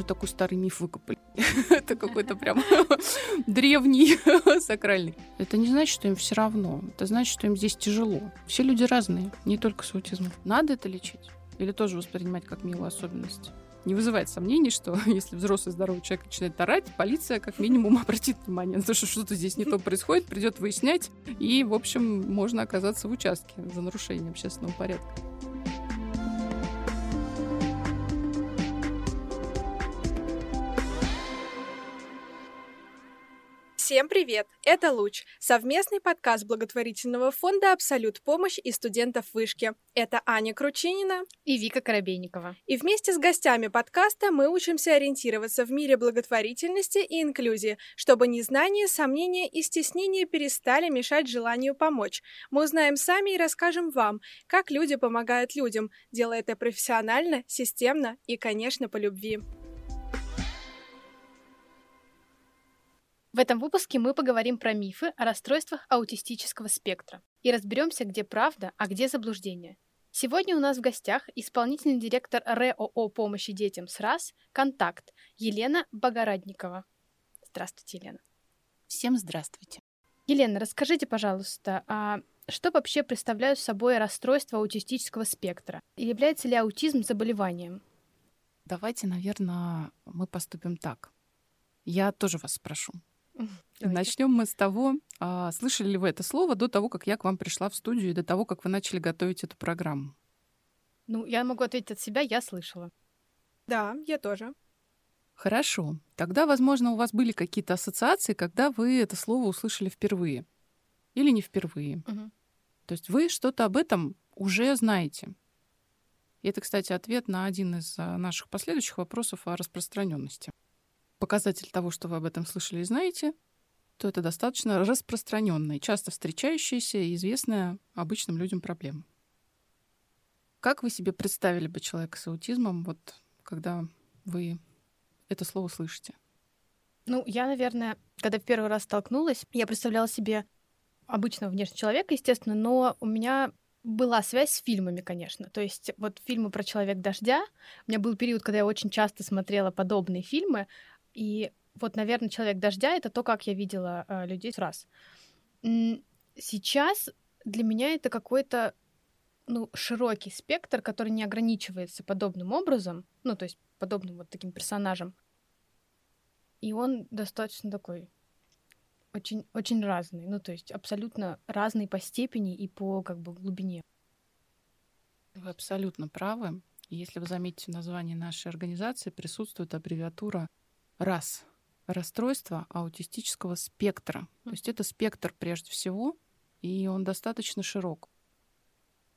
же вы такой старый миф выкопали? Это какой-то прям древний, сакральный. Это не значит, что им все равно. Это значит, что им здесь тяжело. Все люди разные, не только с аутизмом. Надо это лечить? Или тоже воспринимать как милую особенность? не вызывает сомнений, что если взрослый здоровый человек начинает орать, полиция как минимум обратит внимание на то, что что-то здесь не то происходит, придет выяснять, и, в общем, можно оказаться в участке за нарушение общественного порядка. Всем привет! Это «Луч» — совместный подкаст благотворительного фонда «Абсолют помощь» и студентов вышки. Это Аня Кручинина и Вика Коробейникова. И вместе с гостями подкаста мы учимся ориентироваться в мире благотворительности и инклюзии, чтобы незнание, сомнения и стеснение перестали мешать желанию помочь. Мы узнаем сами и расскажем вам, как люди помогают людям, делая это профессионально, системно и, конечно, по любви. В этом выпуске мы поговорим про мифы о расстройствах аутистического спектра и разберемся, где правда, а где заблуждение. Сегодня у нас в гостях исполнительный директор РЭОО помощи детям СРАС «Контакт» Елена Богородникова. Здравствуйте, Елена. Всем здравствуйте. Елена, расскажите, пожалуйста, а что вообще представляют собой расстройства аутистического спектра? И является ли аутизм заболеванием? Давайте, наверное, мы поступим так. Я тоже вас спрошу. Начнем мы с того, а, слышали ли вы это слово до того, как я к вам пришла в студию и до того, как вы начали готовить эту программу? Ну, я могу ответить от себя, я слышала. Да, я тоже. Хорошо. Тогда, возможно, у вас были какие-то ассоциации, когда вы это слово услышали впервые. Или не впервые. Угу. То есть вы что-то об этом уже знаете. И это, кстати, ответ на один из а, наших последующих вопросов о распространенности показатель того, что вы об этом слышали и знаете, то это достаточно распространенная, часто встречающаяся и известная обычным людям проблема. Как вы себе представили бы человека с аутизмом, вот когда вы это слово слышите? Ну, я, наверное, когда в первый раз столкнулась, я представляла себе обычного внешнего человека, естественно, но у меня была связь с фильмами, конечно. То есть вот фильмы про «Человек дождя». У меня был период, когда я очень часто смотрела подобные фильмы, и вот, наверное, человек дождя это то, как я видела э, людей раз. Сейчас для меня это какой-то ну, широкий спектр, который не ограничивается подобным образом, ну, то есть подобным вот таким персонажем. И он достаточно такой очень, очень разный, ну, то есть абсолютно разный по степени и по как бы глубине. Вы абсолютно правы. Если вы заметите название нашей организации, присутствует аббревиатура раз расстройство аутистического спектра. То есть это спектр прежде всего, и он достаточно широк.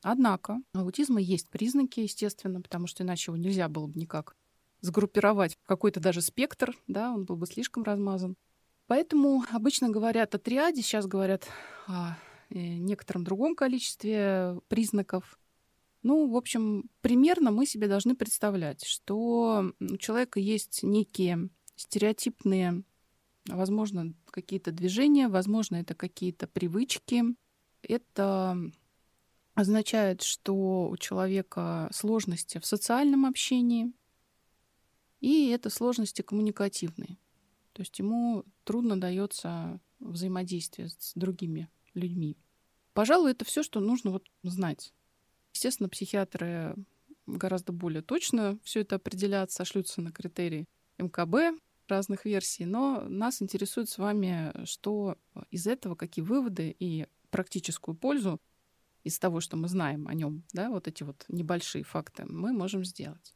Однако аутизма есть признаки, естественно, потому что иначе его нельзя было бы никак сгруппировать в какой-то даже спектр, да, он был бы слишком размазан. Поэтому обычно говорят о триаде, сейчас говорят о э, некотором другом количестве признаков. Ну, в общем, примерно мы себе должны представлять, что у человека есть некие стереотипные, возможно, какие-то движения, возможно, это какие-то привычки. Это означает, что у человека сложности в социальном общении, и это сложности коммуникативные. То есть ему трудно дается взаимодействие с другими людьми. Пожалуй, это все, что нужно вот знать. Естественно, психиатры гораздо более точно все это определят, сошлются на критерии МКБ, разных версий, но нас интересует с вами, что из этого, какие выводы и практическую пользу из того, что мы знаем о нем, да, вот эти вот небольшие факты, мы можем сделать.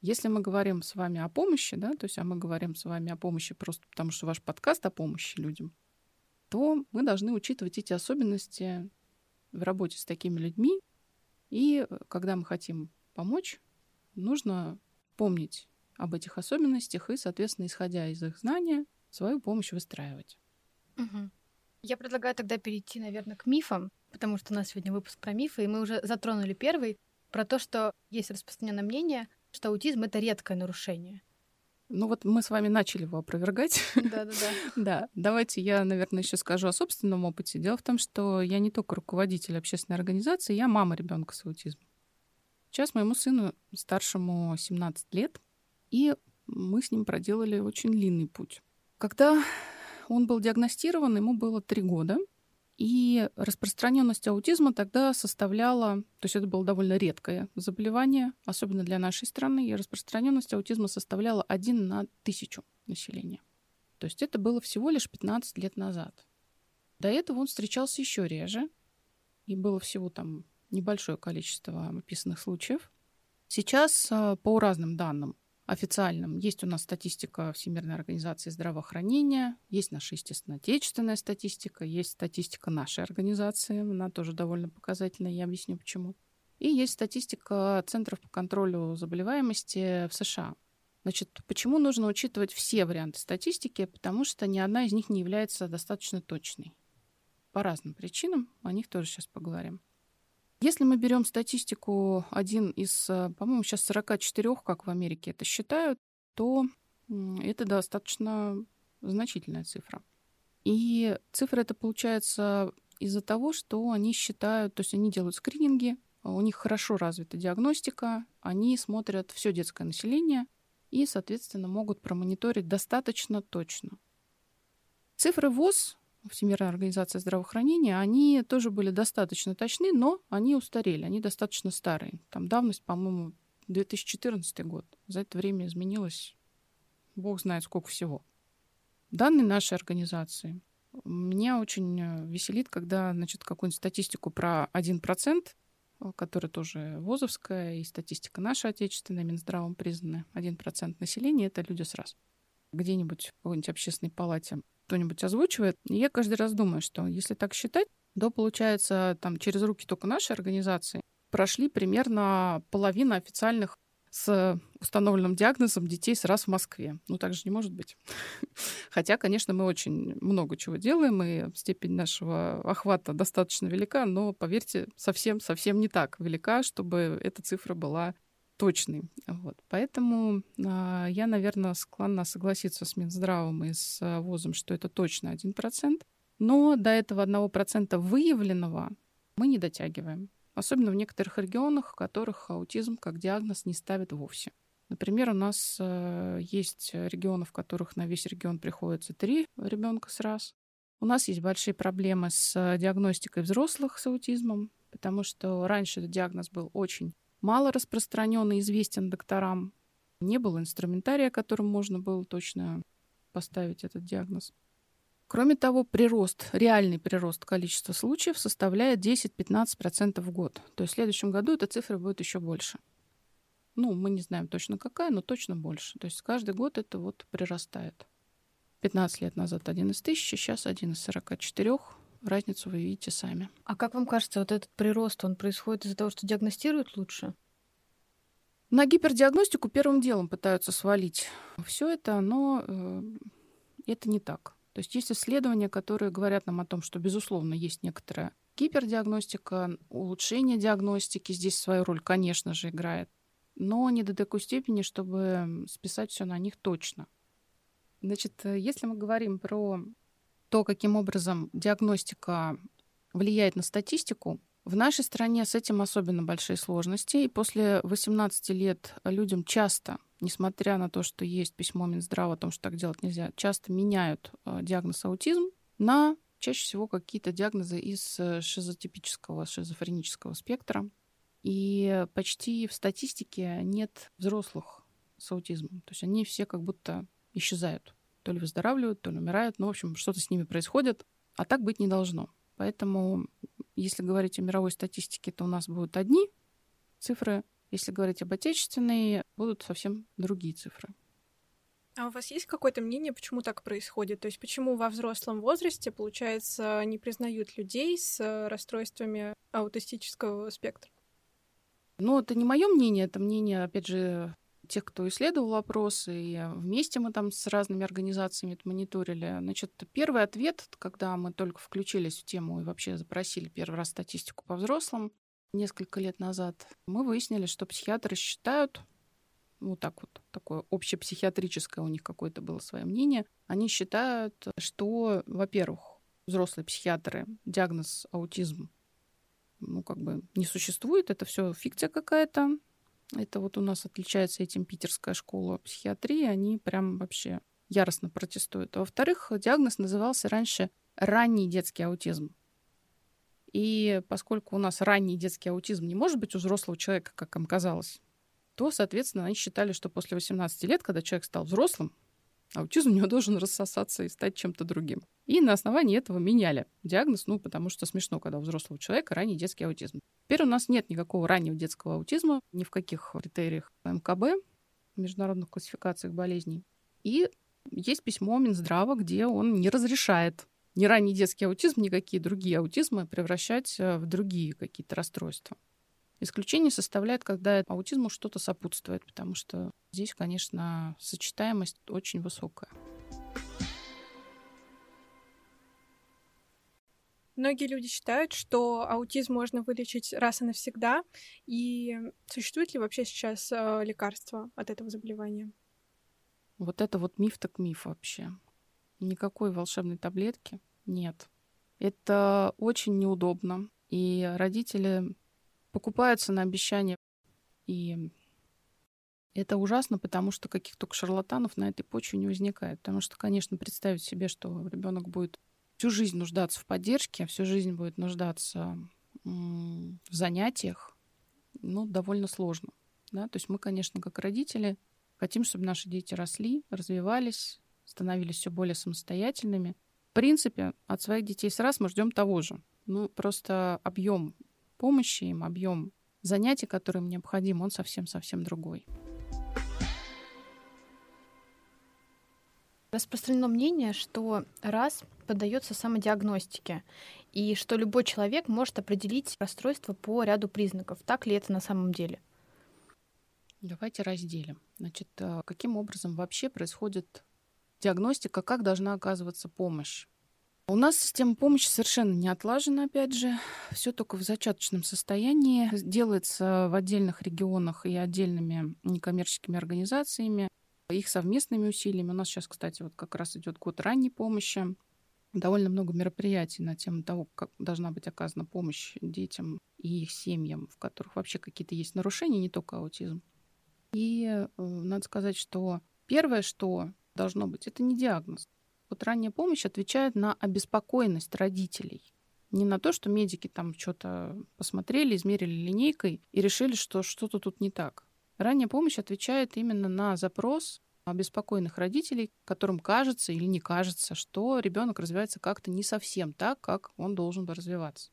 Если мы говорим с вами о помощи, да, то есть а мы говорим с вами о помощи просто потому, что ваш подкаст о помощи людям, то мы должны учитывать эти особенности в работе с такими людьми. И когда мы хотим помочь, нужно помнить об этих особенностях и, соответственно, исходя из их знания, свою помощь выстраивать. Угу. Я предлагаю тогда перейти, наверное, к мифам, потому что у нас сегодня выпуск про мифы, и мы уже затронули первый, про то, что есть распространенное мнение, что аутизм — это редкое нарушение. Ну вот мы с вами начали его опровергать. Да-да-да. Да, давайте я, наверное, еще скажу о собственном опыте. Дело в том, что я не только руководитель общественной организации, я мама ребенка с аутизмом. Сейчас моему сыну старшему 17 лет, и мы с ним проделали очень длинный путь. Когда он был диагностирован, ему было три года, и распространенность аутизма тогда составляла, то есть это было довольно редкое заболевание, особенно для нашей страны, и распространенность аутизма составляла один на тысячу населения. То есть это было всего лишь 15 лет назад. До этого он встречался еще реже, и было всего там небольшое количество описанных случаев. Сейчас а, по разным данным официальным есть у нас статистика Всемирной организации здравоохранения, есть наша, естественно, отечественная статистика, есть статистика нашей организации, она тоже довольно показательная, я объясню почему. И есть статистика Центров по контролю заболеваемости в США. Значит, почему нужно учитывать все варианты статистики? Потому что ни одна из них не является достаточно точной. По разным причинам, о них тоже сейчас поговорим. Если мы берем статистику один из, э, по-моему, сейчас 44, как в Америке это считают, то это достаточно значительная цифра. И цифра это получается из-за того, что они считают, то есть они делают скрининги, у них хорошо развита диагностика, они смотрят все детское население и, соответственно, могут промониторить достаточно точно. Цифры ВОЗ Всемирная организация здравоохранения, они тоже были достаточно точны, но они устарели, они достаточно старые. Там давность, по-моему, 2014 год. За это время изменилось бог знает сколько всего. Данные нашей организации меня очень э, веселит, когда значит, какую-нибудь статистику про 1%, э, которая тоже ВОЗовская, и статистика наша отечественная, Минздравом признана, 1% населения — это люди с раз. Где-нибудь в какой-нибудь общественной палате кто-нибудь озвучивает. И я каждый раз думаю, что если так считать, то получается там через руки только нашей организации прошли примерно половина официальных с установленным диагнозом детей с раз в Москве. Ну, так же не может быть. Хотя, конечно, мы очень много чего делаем, и степень нашего охвата достаточно велика, но, поверьте, совсем-совсем не так велика, чтобы эта цифра была точный. Вот. Поэтому э, я, наверное, склонна согласиться с Минздравом и с э, ВОЗом, что это точно 1%. Но до этого 1% выявленного мы не дотягиваем. Особенно в некоторых регионах, в которых аутизм как диагноз не ставят вовсе. Например, у нас э, есть регионы, в которых на весь регион приходится три ребенка с раз. У нас есть большие проблемы с диагностикой взрослых с аутизмом, потому что раньше этот диагноз был очень мало распространен и известен докторам. Не было инструментария, которым можно было точно поставить этот диагноз. Кроме того, прирост, реальный прирост количества случаев составляет 10-15% в год. То есть в следующем году эта цифра будет еще больше. Ну, мы не знаем точно какая, но точно больше. То есть каждый год это вот прирастает. 15 лет назад один из тысячи, сейчас один из 44. Разницу вы видите сами. А как вам кажется, вот этот прирост, он происходит из-за того, что диагностируют лучше? На гипердиагностику первым делом пытаются свалить все это, но э, это не так. То есть есть исследования, которые говорят нам о том, что, безусловно, есть некоторая гипердиагностика, улучшение диагностики здесь свою роль, конечно же, играет, но не до такой степени, чтобы списать все на них точно. Значит, э, если мы говорим про то, каким образом диагностика влияет на статистику, в нашей стране с этим особенно большие сложности. И после 18 лет людям часто, несмотря на то, что есть письмо Минздрава о том, что так делать нельзя, часто меняют э, диагноз аутизм на чаще всего какие-то диагнозы из э, шизотипического, шизофренического спектра. И почти в статистике нет взрослых с аутизмом. То есть они все как будто исчезают то ли выздоравливают, то ли умирают. Ну, в общем, что-то с ними происходит, а так быть не должно. Поэтому, если говорить о мировой статистике, то у нас будут одни цифры. Если говорить об отечественной, будут совсем другие цифры. А у вас есть какое-то мнение, почему так происходит? То есть почему во взрослом возрасте, получается, не признают людей с расстройствами аутистического спектра? Ну, это не мое мнение, это мнение, опять же, тех, кто исследовал вопрос, и вместе мы там с разными организациями это мониторили. Значит, первый ответ, когда мы только включились в тему и вообще запросили первый раз статистику по взрослым несколько лет назад, мы выяснили, что психиатры считают, вот так вот, такое общепсихиатрическое у них какое-то было свое мнение, они считают, что, во-первых, взрослые психиатры диагноз аутизм ну, как бы не существует, это все фикция какая-то, Это вот у нас отличается этим питерская школа психиатрии. Они прям вообще яростно протестуют. А во-вторых, диагноз назывался раньше ранний детский аутизм. И поскольку у нас ранний детский аутизм не может быть у взрослого человека, как им казалось, то, соответственно, они считали, что после 18 лет, когда человек стал взрослым, аутизм у него должен рассосаться и стать чем-то другим. И на основании этого меняли диагноз, ну, потому что смешно, когда у взрослого человека ранний детский аутизм. Теперь у нас нет никакого раннего детского аутизма ни в каких критериях МКБ, международных классификациях болезней. И есть письмо Минздрава, где он не разрешает ни ранний детский аутизм, никакие другие аутизмы превращать э, в другие какие-то расстройства. Исключение составляет, когда аутизму что-то сопутствует, потому что здесь, конечно, сочетаемость очень высокая. Многие люди считают, что аутизм можно вылечить раз и навсегда. И существует ли вообще сейчас э, лекарство от этого заболевания? Вот это вот миф так миф вообще. Никакой волшебной таблетки нет. Это очень неудобно. И родители покупаются на обещания. И это ужасно, потому что каких только шарлатанов на этой почве не возникает. Потому что, конечно, представить себе, что ребенок будет всю жизнь нуждаться в поддержке, всю жизнь будет нуждаться в занятиях, ну, довольно сложно. Да? То есть мы, конечно, как родители, хотим, чтобы наши дети росли, развивались, становились все более самостоятельными. В принципе, от своих детей сразу мы ждем того же. Ну, просто объем помощи им, объем занятий, которые им необходим, он совсем-совсем другой. Распространено мнение, что раз поддается самодиагностике, и что любой человек может определить расстройство по ряду признаков. Так ли это на самом деле? Давайте разделим. Значит, э, каким образом вообще происходит диагностика, как должна оказываться помощь? У нас система помощи совершенно не отлажена, опять же. Все только в зачаточном состоянии. Делается в отдельных регионах и отдельными некоммерческими организациями их совместными усилиями. У нас сейчас, кстати, вот как раз идет год ранней помощи. Довольно много мероприятий на тему того, как должна быть оказана помощь детям и их семьям, в которых вообще какие-то есть нарушения, не только аутизм. И э, надо сказать, что первое, что должно быть, это не диагноз. Вот ранняя помощь отвечает на обеспокоенность родителей. Не на то, что медики там что-то посмотрели, измерили линейкой и решили, что что-то тут не так. Ранняя помощь отвечает именно на запрос обеспокоенных родителей, которым кажется или не кажется, что ребенок развивается как-то не совсем так, как он должен бы развиваться.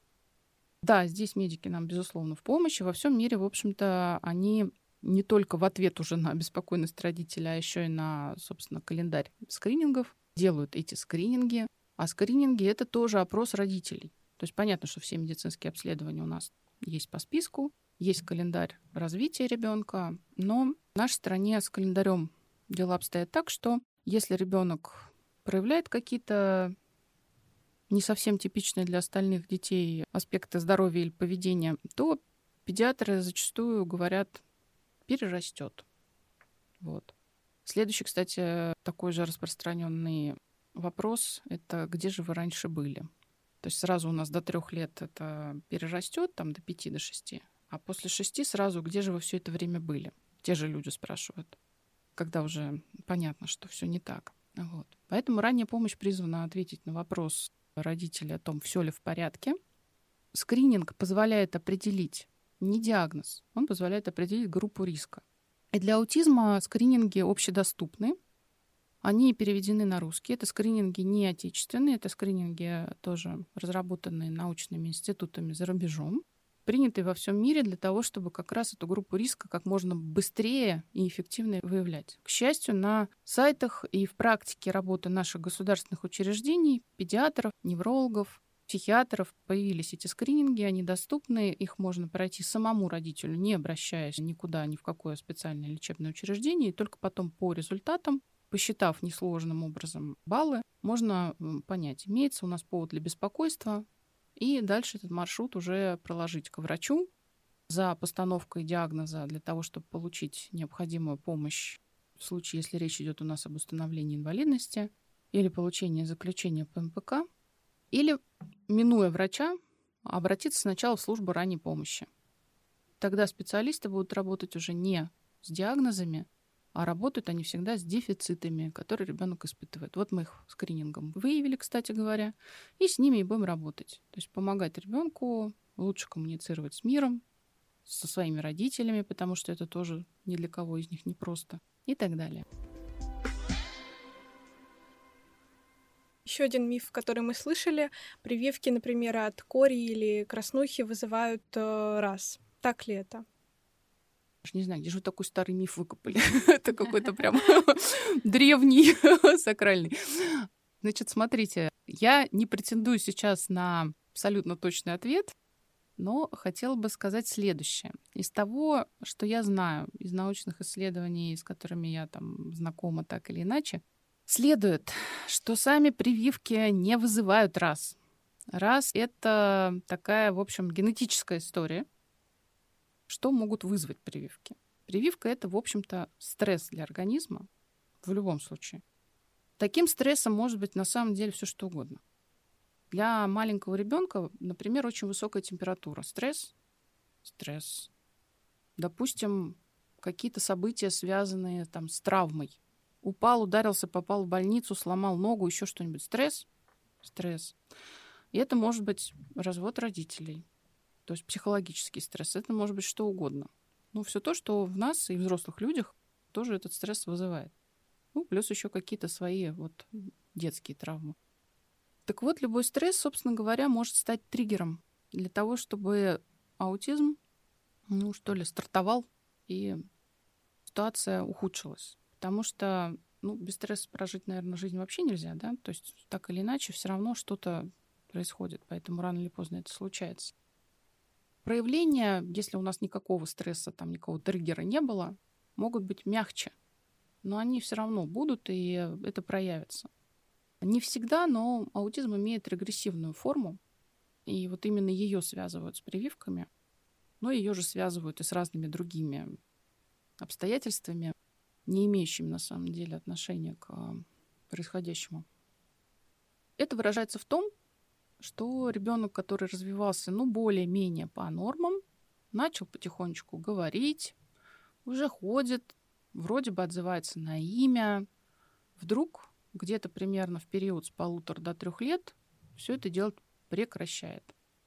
Да, здесь медики нам, безусловно, в помощи. Во всем мире, в общем-то, они не только в ответ уже на беспокойность родителя, а еще и на, собственно, календарь скринингов делают эти скрининги. А скрининги — это тоже опрос родителей. То есть понятно, что все медицинские обследования у нас есть по списку, есть календарь развития ребенка, но в нашей стране с календарем дела обстоят так, что если ребенок проявляет какие-то не совсем типичные для остальных детей аспекты здоровья или поведения, то педиатры зачастую говорят перерастет. Вот. Следующий, кстати, такой же распространенный вопрос — это где же вы раньше были? То есть сразу у нас до трех лет это перерастет, там до пяти, до шести. А после шести сразу, где же вы все это время были? Те же люди спрашивают, когда уже понятно, что все не так. Вот. Поэтому ранняя помощь призвана ответить на вопрос родителей о том, все ли в порядке. Скрининг позволяет определить не диагноз, он позволяет определить группу риска. И для аутизма скрининги общедоступны, они переведены на русский. Это скрининги не отечественные, это скрининги тоже разработанные научными институтами за рубежом принятый во всем мире для того, чтобы как раз эту группу риска как можно быстрее и эффективнее выявлять. К счастью, на сайтах и в практике работы наших государственных учреждений, педиатров, неврологов, психиатров появились эти скрининги, они доступны, их можно пройти самому родителю, не обращаясь никуда, ни в какое специальное лечебное учреждение, и только потом по результатам посчитав несложным образом баллы, можно понять, имеется у нас повод для беспокойства, и дальше этот маршрут уже проложить к врачу за постановкой диагноза для того, чтобы получить необходимую помощь в случае, если речь идет у нас об установлении инвалидности или получении заключения по МПК, или, минуя врача, обратиться сначала в службу ранней помощи. тогда специалисты будут работать уже не с диагнозами, а работают они всегда с дефицитами, которые ребенок испытывает. Вот мы их скринингом выявили, кстати говоря, и с ними и будем работать. То есть помогать ребенку лучше коммуницировать с миром, со своими родителями, потому что это тоже ни для кого из них не просто, и так далее. Еще один миф, который мы слышали, прививки, например, от кори или краснухи вызывают э, раз. Так ли это? Не знаю, где же вы такой старый миф выкопали? Это какой-то прям древний, сакральный. Значит, смотрите, я не претендую сейчас на абсолютно точный ответ, но хотела бы сказать следующее. Из того, что я знаю, из научных исследований, с которыми я там знакома так или иначе, следует, что сами прививки не вызывают раз. Раз — это такая, в общем, генетическая история, что могут вызвать прививки? Прививка — это, в общем-то, стресс для организма в любом случае. Таким стрессом может быть на самом деле все что угодно. Для маленького ребенка, например, очень высокая температура. Стресс? Стресс. Допустим, какие-то события, связанные там, с травмой. Упал, ударился, попал в больницу, сломал ногу, еще что-нибудь. Стресс? Стресс. И это может быть развод родителей, то есть психологический стресс. Это может быть что угодно. Ну, все то, что в нас и взрослых людях тоже этот стресс вызывает. Ну, плюс еще какие-то свои вот детские травмы. Так вот, любой стресс, собственно говоря, может стать триггером для того, чтобы аутизм, ну, что ли, стартовал и ситуация ухудшилась. Потому что, ну, без стресса прожить, наверное, жизнь вообще нельзя, да? То есть так или иначе все равно что-то происходит, поэтому рано или поздно это случается. Проявления, если у нас никакого стресса, там никакого триггера не было, могут быть мягче. Но они все равно будут, и это проявится. Не всегда, но аутизм имеет регрессивную форму. И вот именно ее связывают с прививками. Но ее же связывают и с разными другими обстоятельствами, не имеющими на самом деле отношения к происходящему. Это выражается в том, что ребенок, который развивался, ну, более-менее по нормам, начал потихонечку говорить, уже ходит, вроде бы отзывается на имя. Вдруг где-то примерно в период с полутора до трех лет все это делать прекращает.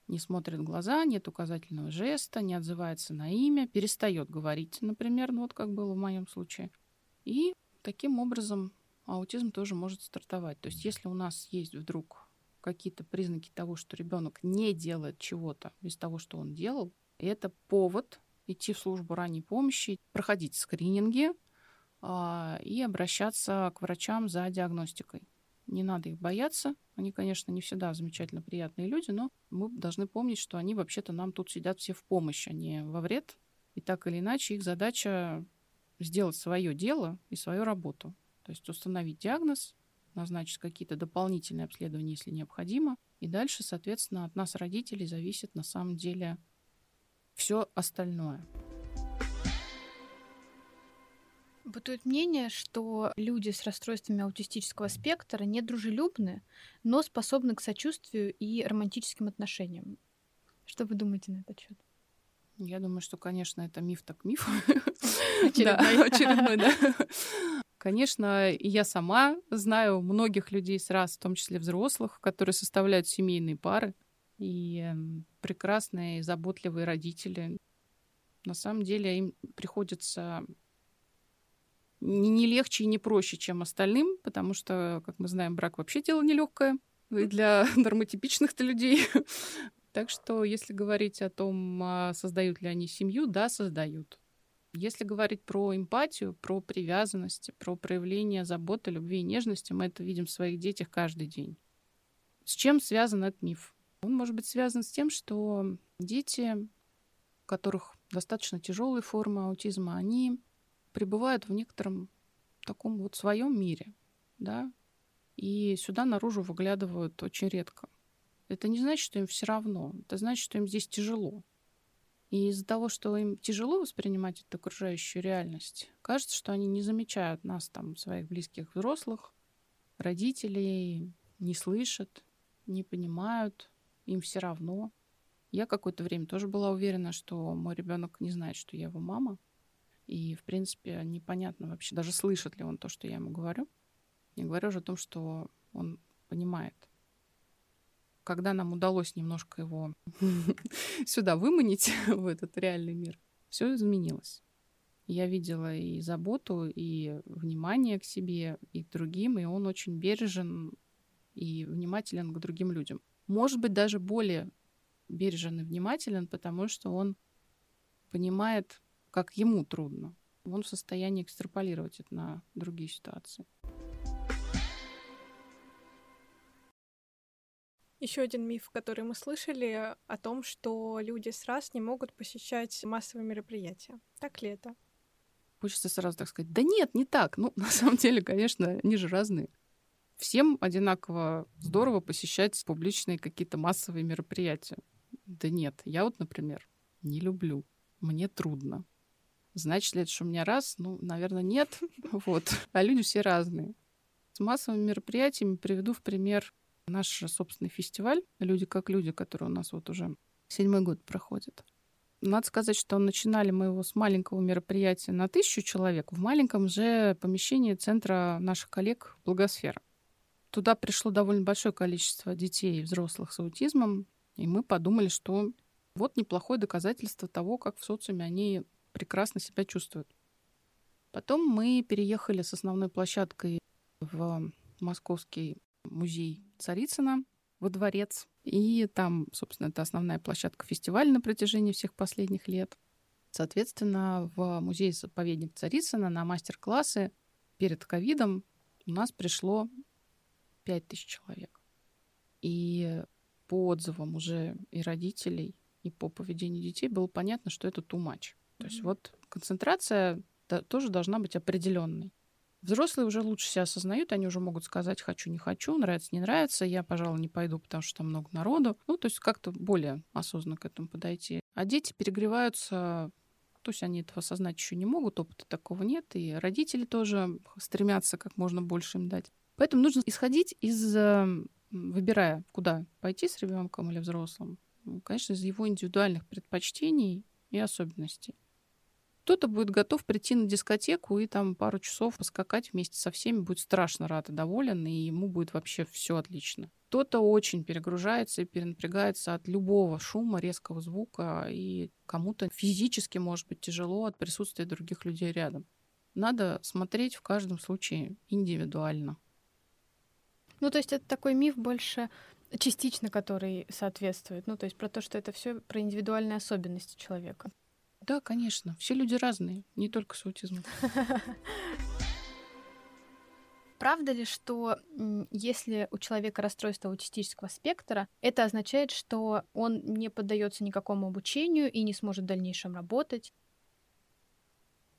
Не смотрит в глаза, нет указательного жеста, не отзывается на имя, перестает говорить, например, ну вот как было в моем случае. И таким образом аутизм тоже может стартовать. То есть если у нас есть вдруг какие-то признаки того, что ребенок не делает чего-то из того, что он делал, это повод идти в службу ранней помощи, проходить скрининги а, и обращаться к врачам за диагностикой. Не надо их бояться. Они, конечно, не всегда замечательно приятные люди, но мы должны помнить, что они вообще-то нам тут сидят все в помощь, а не во вред. И так или иначе их задача сделать свое дело и свою работу. То есть установить диагноз, назначить какие-то дополнительные обследования, если необходимо. И дальше, соответственно, от нас, родителей, зависит на самом деле все остальное. Бытует мнение, что люди с расстройствами аутистического спектра недружелюбны, но способны к сочувствию и романтическим отношениям. Что вы думаете на этот счет? Я думаю, что, конечно, это миф так миф. Очередной. Да, очередной, да. Конечно, и я сама знаю многих людей сразу, в том числе взрослых, которые составляют семейные пары, и эм, прекрасные, заботливые родители. На самом деле им приходится не, легче и не проще, чем остальным, потому что, как мы знаем, брак вообще дело нелегкое и для нормотипичных-то людей. Так что, если говорить о том, а создают ли они семью, да, создают. Если говорить про эмпатию, про привязанность, про проявление заботы, любви и нежности, мы это видим в своих детях каждый день. С чем связан этот миф? Он может быть связан с тем, что дети, у которых достаточно тяжелые формы аутизма, они пребывают в некотором таком вот своем мире, да, и сюда наружу выглядывают очень редко. Это не значит, что им все равно. Это значит, что им здесь тяжело. И из-за того, что им тяжело воспринимать эту окружающую реальность, кажется, что они не замечают нас, там, своих близких взрослых, родителей, не слышат, не понимают, им все равно. Я какое-то время тоже была уверена, что мой ребенок не знает, что я его мама. И, в принципе, непонятно вообще, даже слышит ли он то, что я ему говорю. Не говорю уже о том, что он понимает. Когда нам удалось немножко его сюда выманить, в этот реальный мир, все изменилось. Я видела и заботу, и внимание к себе, и к другим, и он очень бережен и внимателен к другим людям. Может быть, даже более бережен и внимателен, потому что он понимает, как ему трудно. Он в состоянии экстраполировать это на другие ситуации. Еще один миф, который мы слышали, о том, что люди с раз не могут посещать массовые мероприятия. Так ли это? Хочется сразу так сказать, да нет, не так. Ну, на самом деле, конечно, они же разные. Всем одинаково здорово посещать публичные какие-то массовые мероприятия. Да нет, я вот, например, не люблю. Мне трудно. Значит ли это, что у меня раз? Ну, наверное, нет. Вот. А люди все разные. С массовыми мероприятиями приведу в пример наш собственный фестиваль «Люди как люди», который у нас вот уже седьмой год проходит. Надо сказать, что начинали мы его с маленького мероприятия на тысячу человек в маленьком же помещении центра наших коллег «Благосфера». Туда пришло довольно большое количество детей и взрослых с аутизмом, и мы подумали, что вот неплохое доказательство того, как в социуме они прекрасно себя чувствуют. Потом мы переехали с основной площадкой в Московский музей Царицына во дворец. И там, собственно, это основная площадка фестиваля на протяжении всех последних лет. Соответственно, в музей-заповедник Царицына на мастер-классы перед ковидом у нас пришло 5000 человек. И по отзывам уже и родителей, и по поведению детей было понятно, что это too much. То есть вот концентрация тоже должна быть определенной. Взрослые уже лучше себя осознают, они уже могут сказать «хочу, не хочу», «нравится, не нравится», «я, пожалуй, не пойду, потому что там много народу». Ну, то есть как-то более осознанно к этому подойти. А дети перегреваются то есть они этого осознать еще не могут, опыта такого нет, и родители тоже стремятся как можно больше им дать. Поэтому нужно исходить из, эм, выбирая, куда пойти с ребенком или взрослым, ну, конечно, из его индивидуальных предпочтений и особенностей. Кто-то будет готов прийти на дискотеку и там пару часов поскакать вместе со всеми, будет страшно рад и доволен, и ему будет вообще все отлично. Кто-то очень перегружается и перенапрягается от любого шума, резкого звука, и кому-то физически может быть тяжело от присутствия других людей рядом. Надо смотреть в каждом случае индивидуально. Ну, то есть это такой миф больше частично, который соответствует. Ну, то есть про то, что это все про индивидуальные особенности человека. Да, конечно. Все люди разные, не только с аутизмом. Правда ли, что если у человека расстройство аутистического спектра, это означает, что он не поддается никакому обучению и не сможет в дальнейшем работать?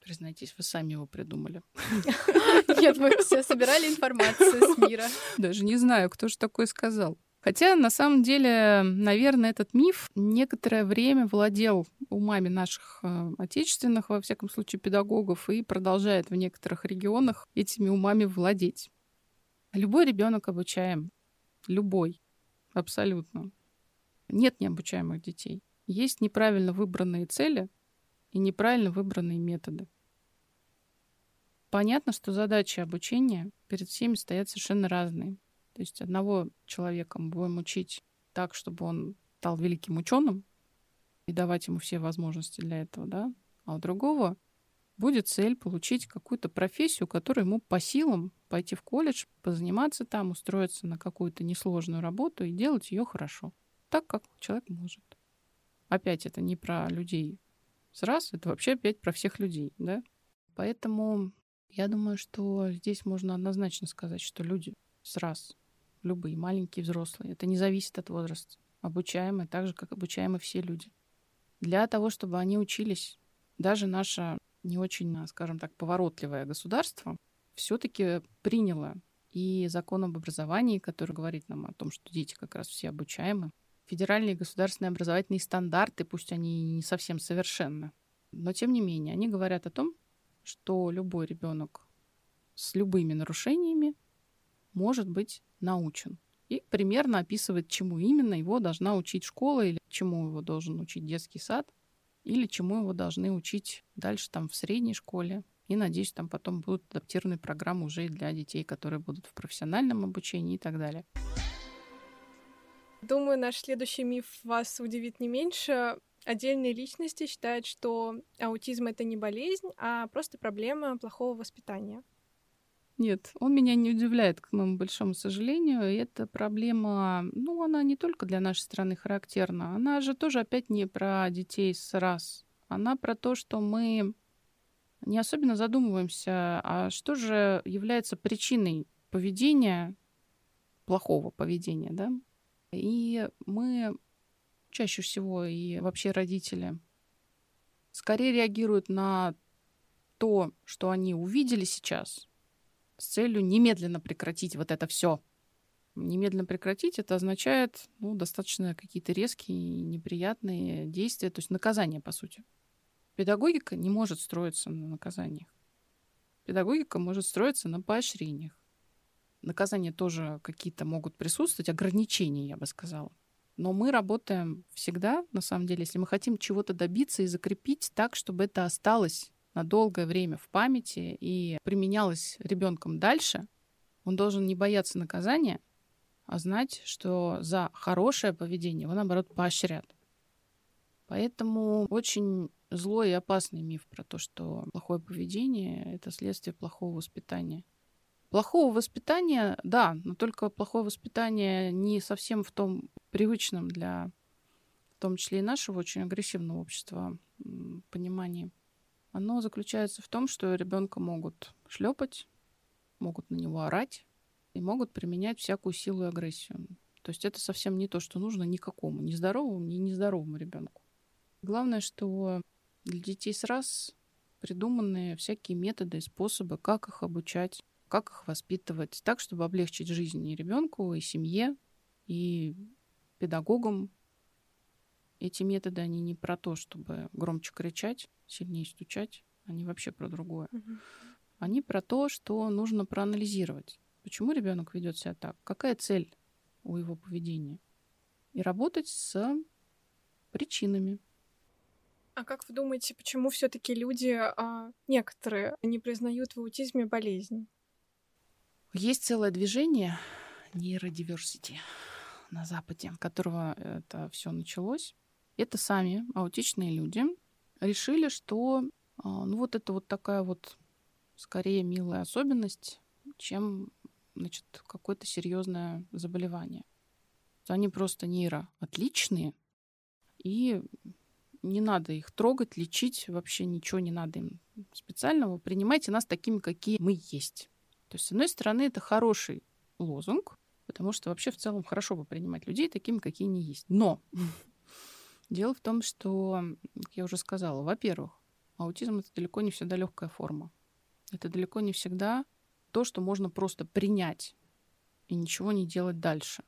Признайтесь, вы сами его придумали. Нет, мы все собирали информацию с мира. Даже не знаю, кто же такое сказал. Хотя, на самом деле, наверное, этот миф некоторое время владел умами наших э, отечественных, во всяком случае, педагогов и продолжает в некоторых регионах этими умами владеть. Любой ребенок обучаем. Любой. Абсолютно. Нет необучаемых детей. Есть неправильно выбранные цели и неправильно выбранные методы. Понятно, что задачи обучения перед всеми стоят совершенно разные. То есть одного человека мы будем учить так, чтобы он стал великим ученым и давать ему все возможности для этого, да, а у другого будет цель получить какую-то профессию, которая ему по силам пойти в колледж, позаниматься там, устроиться на какую-то несложную работу и делать ее хорошо, так как человек может. Опять это не про людей с раз, это вообще опять про всех людей, да. Поэтому я думаю, что здесь можно однозначно сказать, что люди с раз любые, маленькие, взрослые. Это не зависит от возраста. Обучаемые так же, как обучаемы все люди. Для того, чтобы они учились, даже наше не очень, скажем так, поворотливое государство все-таки приняло и закон об образовании, который говорит нам о том, что дети как раз все обучаемы, федеральные государственные образовательные стандарты, пусть они не совсем совершенны, но тем не менее они говорят о том, что любой ребенок с любыми нарушениями может быть научен. и примерно описывает, чему именно его должна учить школа, или чему его должен учить детский сад, или чему его должны учить дальше там в средней школе. И, надеюсь, там потом будут адаптированные программы уже и для детей, которые будут в профессиональном обучении и так далее. Думаю, наш следующий миф вас удивит не меньше. Отдельные личности считают, что аутизм — это не болезнь, а просто проблема плохого воспитания. Нет, он меня не удивляет, к моему большому сожалению. Эта проблема, ну, она не только для нашей страны характерна. Она же тоже опять не про детей с раз. Она про то, что мы не особенно задумываемся, а что же является причиной поведения, плохого поведения, да? И мы чаще всего и вообще родители скорее реагируют на то, что они увидели сейчас, с целью немедленно прекратить вот это все. Немедленно прекратить это означает ну, достаточно какие-то резкие и неприятные действия, то есть наказание, по сути. Педагогика не может строиться на наказаниях. Педагогика может строиться на поощрениях. Наказания тоже какие-то могут присутствовать, ограничения, я бы сказала. Но мы работаем всегда, на самом деле, если мы хотим чего-то добиться и закрепить так, чтобы это осталось на долгое время в памяти и применялось ребенком дальше, он должен не бояться наказания, а знать, что за хорошее поведение его, наоборот, поощрят. Поэтому очень злой и опасный миф про то, что плохое поведение — это следствие плохого воспитания. Плохого воспитания, да, но только плохое воспитание не совсем в том привычном для, в том числе и нашего очень агрессивного общества понимании. Оно заключается в том, что ребенка могут шлепать, могут на него орать и могут применять всякую силу и агрессию. То есть это совсем не то, что нужно никакому, ни здоровому, ни нездоровому ребенку. Главное, что для детей с раз придуманы всякие методы и способы, как их обучать, как их воспитывать, так, чтобы облегчить жизнь и ребенку, и семье, и педагогам. Эти методы, они не про то, чтобы громче кричать, сильнее стучать, они вообще про другое. Угу. Они про то, что нужно проанализировать, почему ребенок ведет себя так, какая цель у его поведения, и работать с причинами. А как вы думаете, почему все-таки люди, а, некоторые, не признают в аутизме болезнь? Есть целое движение нейродиверсити на Западе, которого это все началось. Это сами аутичные люди решили, что а, ну вот это вот такая вот скорее милая особенность, чем значит, какое-то серьезное заболевание. Они просто нейро отличные, и не надо их трогать, лечить, вообще ничего не надо им специального. Принимайте нас такими, какие мы есть. То есть, с одной стороны, это хороший лозунг, потому что вообще в целом хорошо бы принимать людей такими, какие они есть. Но дело в том, что, как я уже сказала, во-первых, аутизм это далеко не всегда легкая форма. Это далеко не всегда то, что можно просто принять и ничего не делать дальше.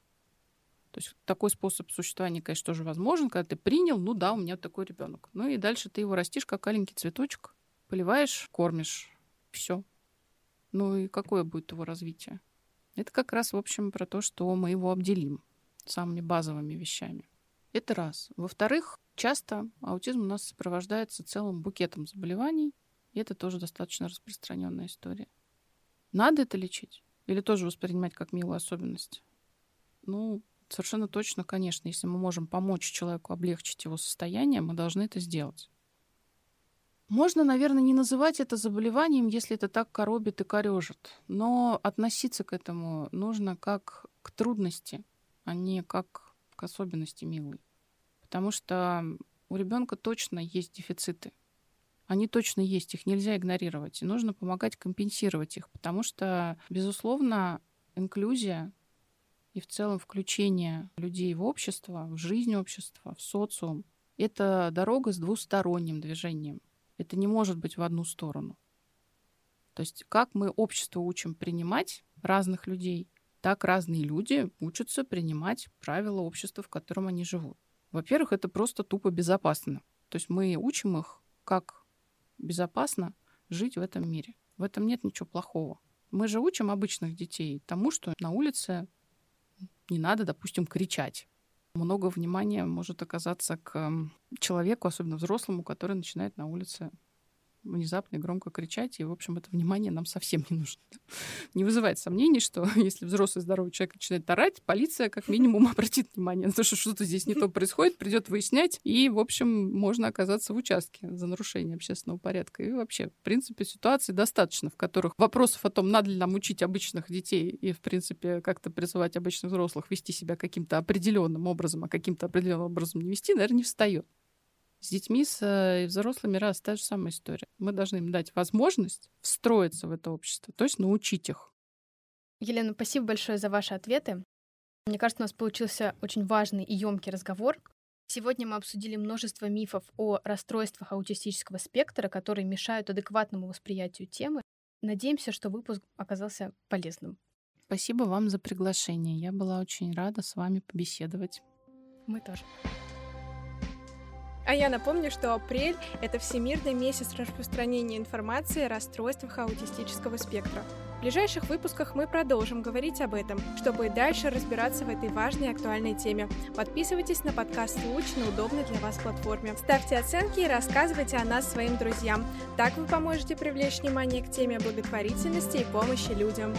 То есть такой способ существования, конечно, тоже возможен, когда ты принял, ну да, у меня такой ребенок. Ну и дальше ты его растишь, как аленький цветочек, поливаешь, кормишь, все. Ну и какое будет его развитие? Это как раз, в общем, про то, что мы его обделим самыми базовыми вещами. Это раз. Во-вторых, часто аутизм у нас сопровождается целым букетом заболеваний, и это тоже достаточно распространенная история. Надо это лечить? Или тоже воспринимать как милую особенность? Ну, совершенно точно, конечно, если мы можем помочь человеку облегчить его состояние, мы должны это сделать. Можно, наверное, не называть это заболеванием, если это так коробит и корежит. Но относиться к этому нужно как к трудности, а не как к особенности милой. Потому что у ребенка точно есть дефициты. Они точно есть, их нельзя игнорировать. И нужно помогать компенсировать их, потому что, безусловно, инклюзия и в целом включение людей в общество, в жизнь общества, в социум — это дорога с двусторонним движением. Это не может быть в одну сторону. То есть как мы общество учим принимать разных людей, так разные люди учатся принимать правила общества, в котором они живут. Во-первых, это просто тупо безопасно. То есть мы учим их, как безопасно жить в этом мире. В этом нет ничего плохого. Мы же учим обычных детей тому, что на улице Не надо, допустим, кричать. Много внимания может оказаться к человеку, особенно взрослому, который начинает на улице внезапно и громко кричать, и, в общем, это внимание нам совсем не нужно. Не вызывает сомнений, что если взрослый здоровый человек начинает орать, полиция как минимум обратит внимание на то, что что-то здесь не то происходит, придет выяснять, и, в общем, можно оказаться в участке за нарушение общественного порядка. И вообще, в принципе, ситуаций достаточно, в которых вопросов о том, надо ли нам учить обычных детей и, в принципе, как-то призывать обычных взрослых вести себя каким-то определенным образом, а каким-то определенным образом не вести, наверное, не встает. С детьми с э, взрослыми раз та же самая история. Мы должны им дать возможность встроиться в это общество, то есть научить их. Елена, спасибо большое за ваши ответы. Мне кажется, у нас получился очень важный и емкий разговор. Сегодня мы обсудили множество мифов о расстройствах аутистического спектра, которые мешают адекватному восприятию темы. Надеемся, что выпуск оказался полезным. Спасибо вам за приглашение. Я была очень рада с вами побеседовать. Мы тоже. А я напомню, что апрель — это Всемирный месяц распространения информации о расстройствах аутистического спектра. В ближайших выпусках мы продолжим говорить об этом, чтобы и дальше разбираться в этой важной и актуальной теме. Подписывайтесь на подкаст «Луч» на удобной для вас платформе. Ставьте оценки и рассказывайте о нас своим друзьям. Так вы поможете привлечь внимание к теме благотворительности и помощи людям.